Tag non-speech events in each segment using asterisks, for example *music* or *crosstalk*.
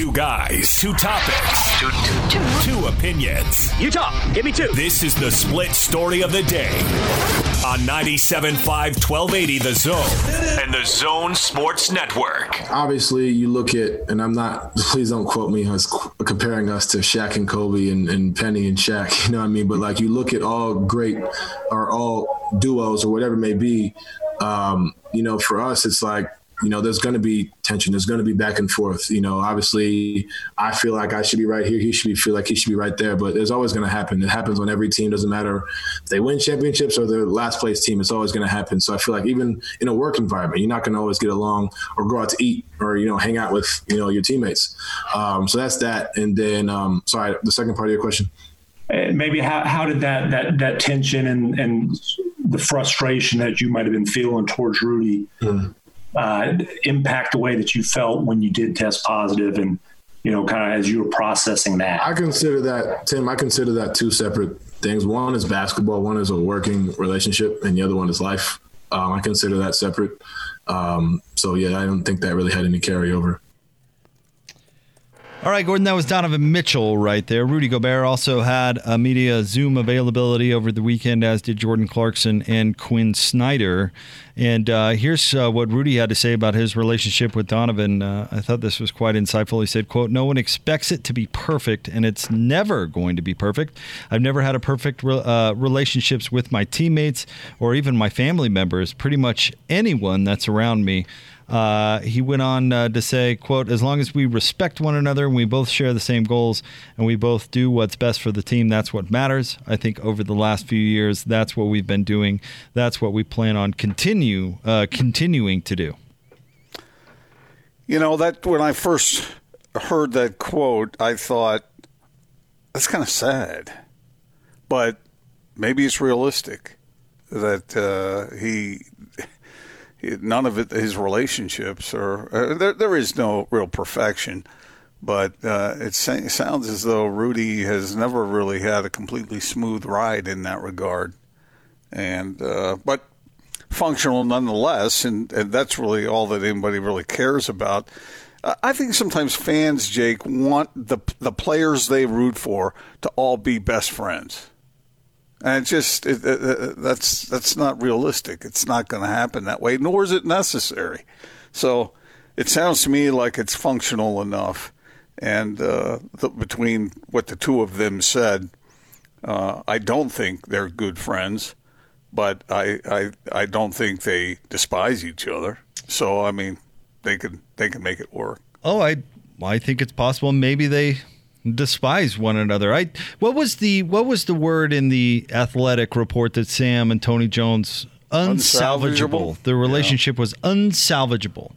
Two guys, two topics, two, two, two. two opinions. You talk. Give me two. This is the split story of the day on 97.5 1280 The Zone and The Zone Sports Network. Obviously, you look at, and I'm not, please don't quote me as comparing us to Shaq and Kobe and, and Penny and Shaq, *laughs* you know what I mean? But like you look at all great or all duos or whatever it may be, um, you know, for us, it's like you know, there's going to be tension. There's going to be back and forth. You know, obviously, I feel like I should be right here. He should be, feel like he should be right there. But there's always going to happen. It happens on every team. Doesn't matter if they win championships or they're last place team. It's always going to happen. So I feel like even in a work environment, you're not going to always get along or go out to eat or you know hang out with you know your teammates. Um, so that's that. And then, um, sorry, the second part of your question. Uh, maybe how, how did that that that tension and and the frustration that you might have been feeling towards Rudy mm uh, impact the way that you felt when you did test positive and you know kind of as you were processing that? I consider that tim i consider that two separate things. One is basketball one is a working relationship and the other one is life. Um, i consider that separate. Um, so yeah i don't think that really had any carryover all right, Gordon, that was Donovan Mitchell right there. Rudy Gobert also had a media Zoom availability over the weekend, as did Jordan Clarkson and Quin Snyder. And uh, here's uh, what Rudy had to say about his relationship with Donovan. Uh, I thought this was quite insightful. He said, quote, no one expects it to be perfect, and it's never going to be perfect. I've never had a perfect re- uh, relationships with my teammates or even my family members, pretty much anyone that's around me. Uh, he went on uh, to say, "quote As long as we respect one another and we both share the same goals and we both do what's best for the team, that's what matters. I think over the last few years, that's what we've been doing. That's what we plan on continue uh, continuing to do." You know that when I first heard that quote, I thought that's kind of sad, but maybe it's realistic that uh, he none of it, his relationships are uh, there. There is no real perfection, but uh, it, sounds as though Rudy has never really had a completely smooth ride in that regard, and uh, but functional nonetheless, and, and that's really all that anybody really cares about. I think sometimes fans, Jake, want the the players they root for to all be best friends. And it's just it, it, that's that's not realistic. It's not going to happen that way, nor is it necessary. So it sounds to me like it's functional enough. And uh, the, between what the two of them said, uh, I don't think they're good friends, but I, I I don't think they despise each other. So I mean, they could they can make it work. Oh, I I think it's possible. Maybe they despise one another. I what was the what was the word in the athletic report that Shams and Tony Jones unsalvageable? The relationship yeah. was unsalvageable.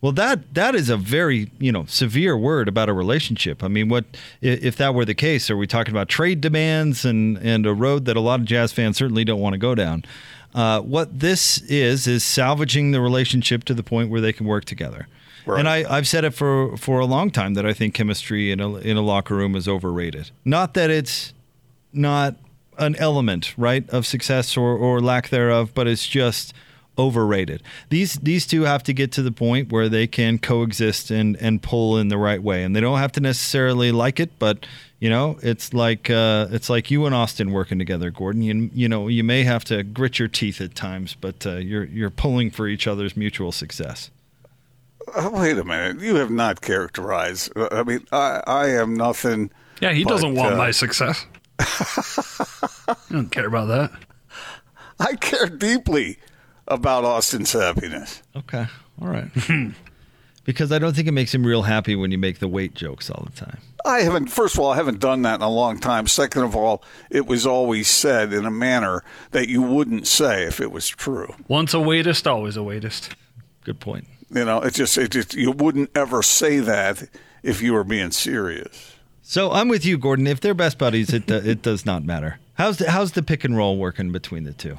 Well, that that is a very you know severe word about a relationship. I mean, what if that were the case? Are we talking about trade demands and and a road that a lot of jazz fans certainly don't want to go down? Uh, what this is is salvaging the relationship to the point where they can work together. Right. And I, I've said it for, for a long time that I think chemistry in a, in a locker room is overrated. Not that it's not an element, right, of success or, or lack thereof, but it's just overrated. These these two have to get to the point where they can coexist and and pull in the right way, and they don't have to necessarily like it, but you know, it's like uh, it's like you and Austin working together, Gordon. You you know, you may have to grit your teeth at times, but uh, you're you're pulling for each other's mutual success. Uh, wait a minute. You have not characterized. Uh, I mean, I, I am nothing. Yeah, he but, doesn't want uh, my success. *laughs* I don't care about that. I care deeply about Austin's happiness. Okay. All right. *laughs* because I don't think it makes him real happy when you make the weight jokes all the time. I haven't, first of all, I haven't done that in a long time. Second of all, it was always said in a manner that you wouldn't say if it was true. Once a weightist, always a weightist. Good point. You know, it just, it just you wouldn't ever say that if you were being serious. So I'm with you, Gordon. If they're best buddies, it uh, it does not matter. How's the, how's the pick and roll working between the two?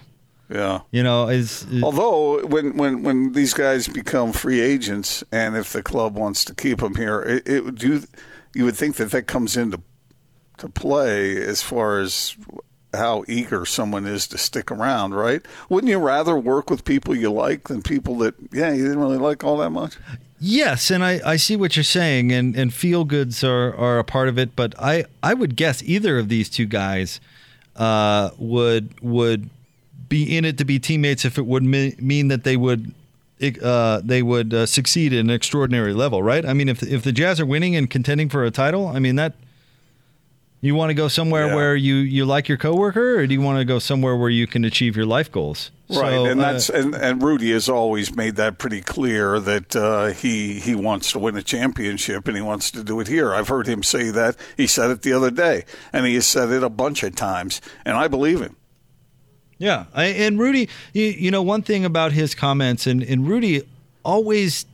Yeah, you know, is, is although when when when these guys become free agents, and if the club wants to keep them here, it, it do you would think that that comes into to play as far as how eager someone is to stick around, right? Wouldn't you rather work with people you like than people that, yeah, you didn't really like all that much? Yes, and I, I see what you're saying, and, and feel goods are, are a part of it. But I, I would guess either of these two guys uh, would would be in it to be teammates if it would mean that they would uh, they would uh, succeed at an extraordinary level, right? I mean, if if the Jazz are winning and contending for a title, I mean that you want to go somewhere yeah. where you you like your coworker, or do you want to go somewhere where you can achieve your life goals? Right, so, and uh, that's and, and Rudy has always made that pretty clear that uh, he he wants to win a championship and he wants to do it here. I've heard him say that. He said it the other day, and he has said it a bunch of times, and I believe him. Yeah, I, and Rudy, you, you, know, one thing about his comments, and, and Rudy always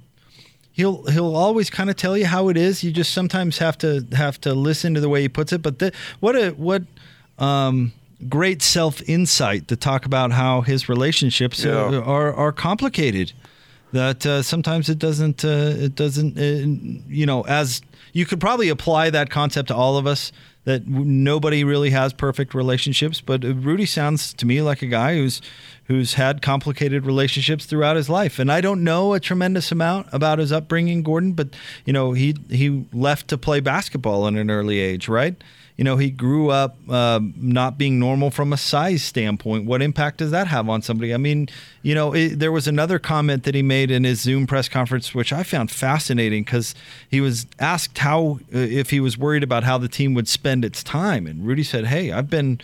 he'll he'll always kind of tell you how it is. You just sometimes have to have to listen to the way he puts it. But the, what a what um, great self insight to talk about how his relationships yeah. are, are, are complicated. That uh, sometimes it doesn't uh, it doesn't uh, you know as you could probably apply that concept to all of us that nobody really has perfect relationships. But Rudy sounds to me like a guy who's who's had complicated relationships throughout his life. And I don't know a tremendous amount about his upbringing, Gordon, but you know he he left to play basketball at an early age, right? you know, he grew up uh, not being normal from a size standpoint. What impact does that have on somebody? I mean, you know, it, there was another comment that he made in his Zoom press conference, which I found fascinating because he was asked how, uh, if he was worried about how the team would spend its time. And Rudy said, Hey, I've been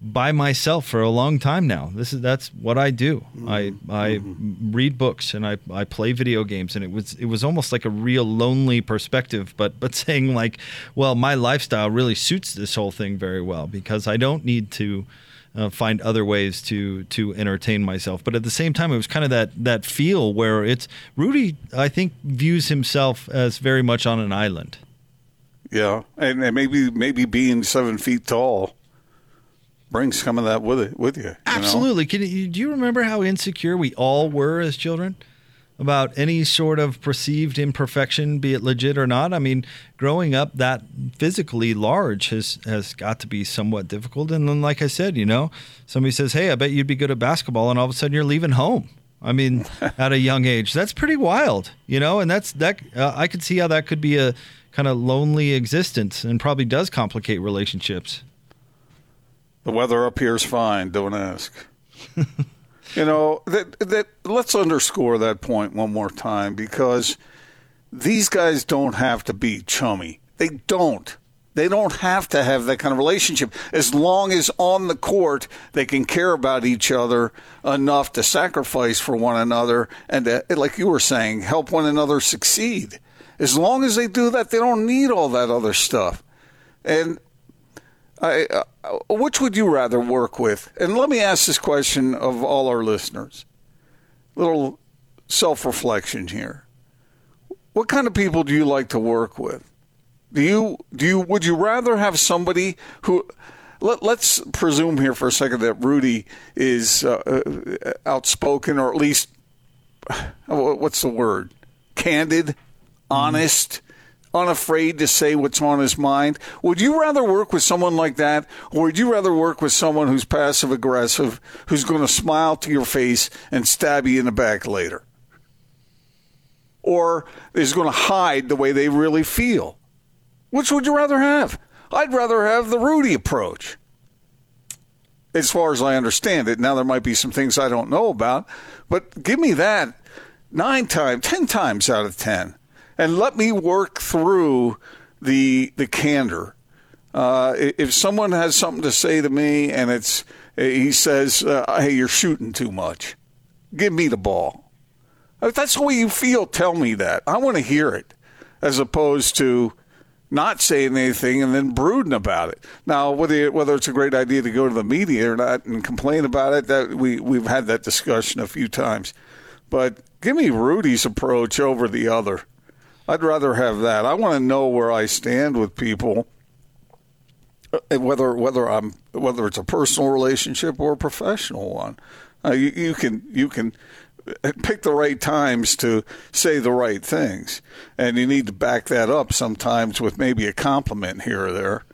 by myself for a long time now. This is that's what I do. Mm-hmm. I I mm-hmm. read books and I, I play video games and it was it was almost like a real lonely perspective but but *laughs* saying like well my lifestyle really suits this whole thing very well because I don't need to uh, find other ways to to entertain myself but at the same time it was kind of that that feel where it's Rudy I think views himself as very much on an island. Yeah, and, and maybe maybe being seven feet tall bring some of that with it with you. you Absolutely. Can you, do you remember how insecure we all were as children about any sort of perceived imperfection, be it legit or not? I mean, growing up that physically large has has got to be somewhat difficult. And then, like I said, you know, somebody says, "Hey, I bet you'd be good at basketball," and all of a sudden you're leaving home. I mean, *laughs* at a young age, that's pretty wild, you know. And that's that. Uh, I could see how that could be a kind of lonely existence, and probably does complicate relationships. The weather up here is fine. Don't ask. *laughs* you know that that. Let's underscore that point one more time because these guys don't have to be chummy. They don't. They don't have to have that kind of relationship as long as on the court they can care about each other enough to sacrifice for one another and, to, like you were saying, help one another succeed. As long as they do that, they don't need all that other stuff. And I, uh, which would you rather work with? And let me ask this question of all our listeners. Little self reflection here. What kind of people do you like to work with? Do you do you would you rather have somebody who let, us presume here for a second that Rudy is uh, uh outspoken or at least *sighs* what's the word? Candid, honest, unafraid to say what's on his mind. Would you rather work with someone like that, or would you rather work with someone who's passive aggressive, who's going to smile to your face and stab you in the back later? Or is going to hide the way they really feel? Which would you rather have? I'd rather have the Rudy approach. As far as I understand it, now there might be some things I don't know about, but give me that nine times, ten times out of ten and let me work through the the candor. Uh, if someone has something to say to me and it's he says, uh, "Hey, you're shooting too much," give me the ball. If that's the way you feel, tell me that. I want to hear it, as opposed to not saying anything and then brooding about it. Now, whether whether it's a great idea to go to the media or not and complain about it, that we we've had that discussion a few times. But give me Rudy's approach over the other. I'd rather have that. I want to know where I stand with people, uh, whether whether I'm whether it's a personal relationship or a professional one. Uh, you, you can you can pick the right times to say the right things, and you need to back that up sometimes with maybe a compliment here or there.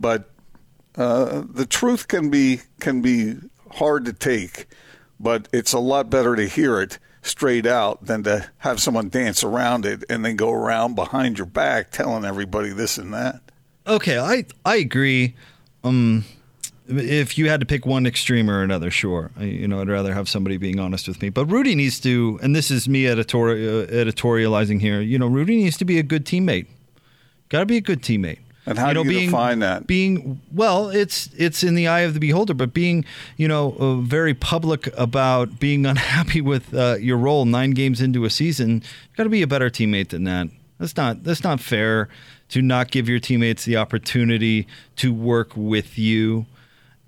But uh, the truth can be can be hard to take, but it's a lot better to hear it straight out than to have someone dance around it and then go around behind your back telling everybody this and that. Okay, I I agree. Um, if you had to pick one extreme or another, sure. I, you know, I'd rather have somebody being honest with me. But Rudy needs to, and this is me editori- uh, editorializing here. You know, Rudy needs to be a good teammate. Got to be a good teammate. And how you know, do you being, define that? Being well, it's it's in the eye of the beholder, but being you know uh, very public about being *laughs* unhappy with uh, your role nine games into a season, got to be a better teammate than that. That's not that's not fair to not give your teammates the opportunity to work with you.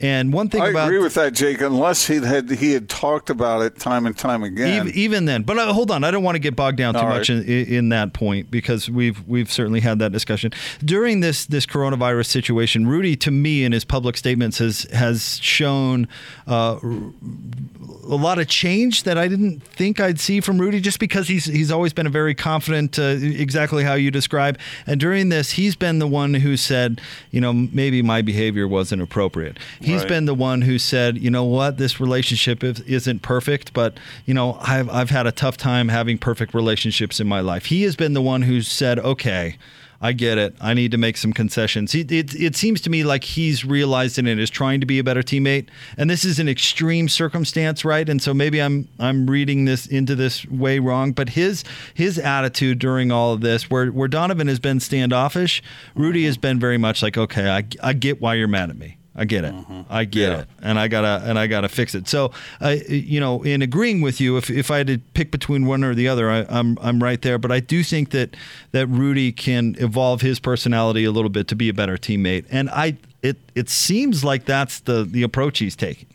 And one thing I about agree with that, Jake. Unless he had he had talked about it time and time again. even, even then, but uh, hold on, I don't want to get bogged down too All much in, in that point because we've we've certainly had that discussion during this this coronavirus situation. Rudy, to me, in his public statements, has has shown uh, a lot of change that I didn't think I'd see from Rudy, just because he's he's always been a very confident, uh, exactly how you describe. And during this, he's been the one who said, you know, maybe my behavior wasn't appropriate. He's Right. been the one who said, you know what, this relationship is- isn't perfect, but you know, I've I've had a tough time having perfect relationships in my life. He has been the one who said, okay. I get it. I need to make some concessions. He, it, it seems to me like he's realized it and is trying to be a better teammate. And this is an extreme circumstance, right? And so maybe I'm I'm reading this into this way wrong. But his his attitude during all of this, where where Donovan has been standoffish, Rudy has been very much like, okay, I, I get why you're mad at me. I get it. I get Yeah. it, and I gotta and I gotta fix it. So, uh, you know, in agreeing with you, if, if I had to pick between one or the other, I, I'm I'm right there. But I do think that that Rudy can evolve his personality a little bit to be a better teammate, and I it it seems like that's the the approach he's taking.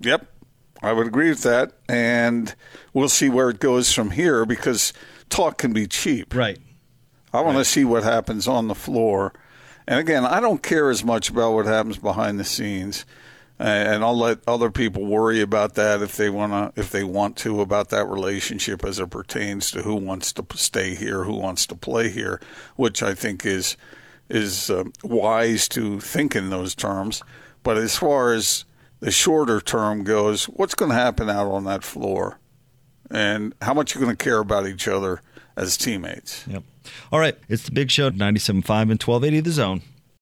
Yep, I would agree with that, and we'll see where it goes from here because talk can be cheap. Right. I want to see what happens on the floor. And again, I don't care as much about what happens behind the scenes, and I'll let other people worry about that if they want to, if they want to, about that relationship as it pertains to who wants to stay here, who wants to play here, which I think is is um, wise to think in those terms. But as far as the shorter term goes, what's going to happen out on that floor, and how much you're going to care about each other as teammates. Yep. All right. It's the Big Show, 97.5 and 1280 The Zone.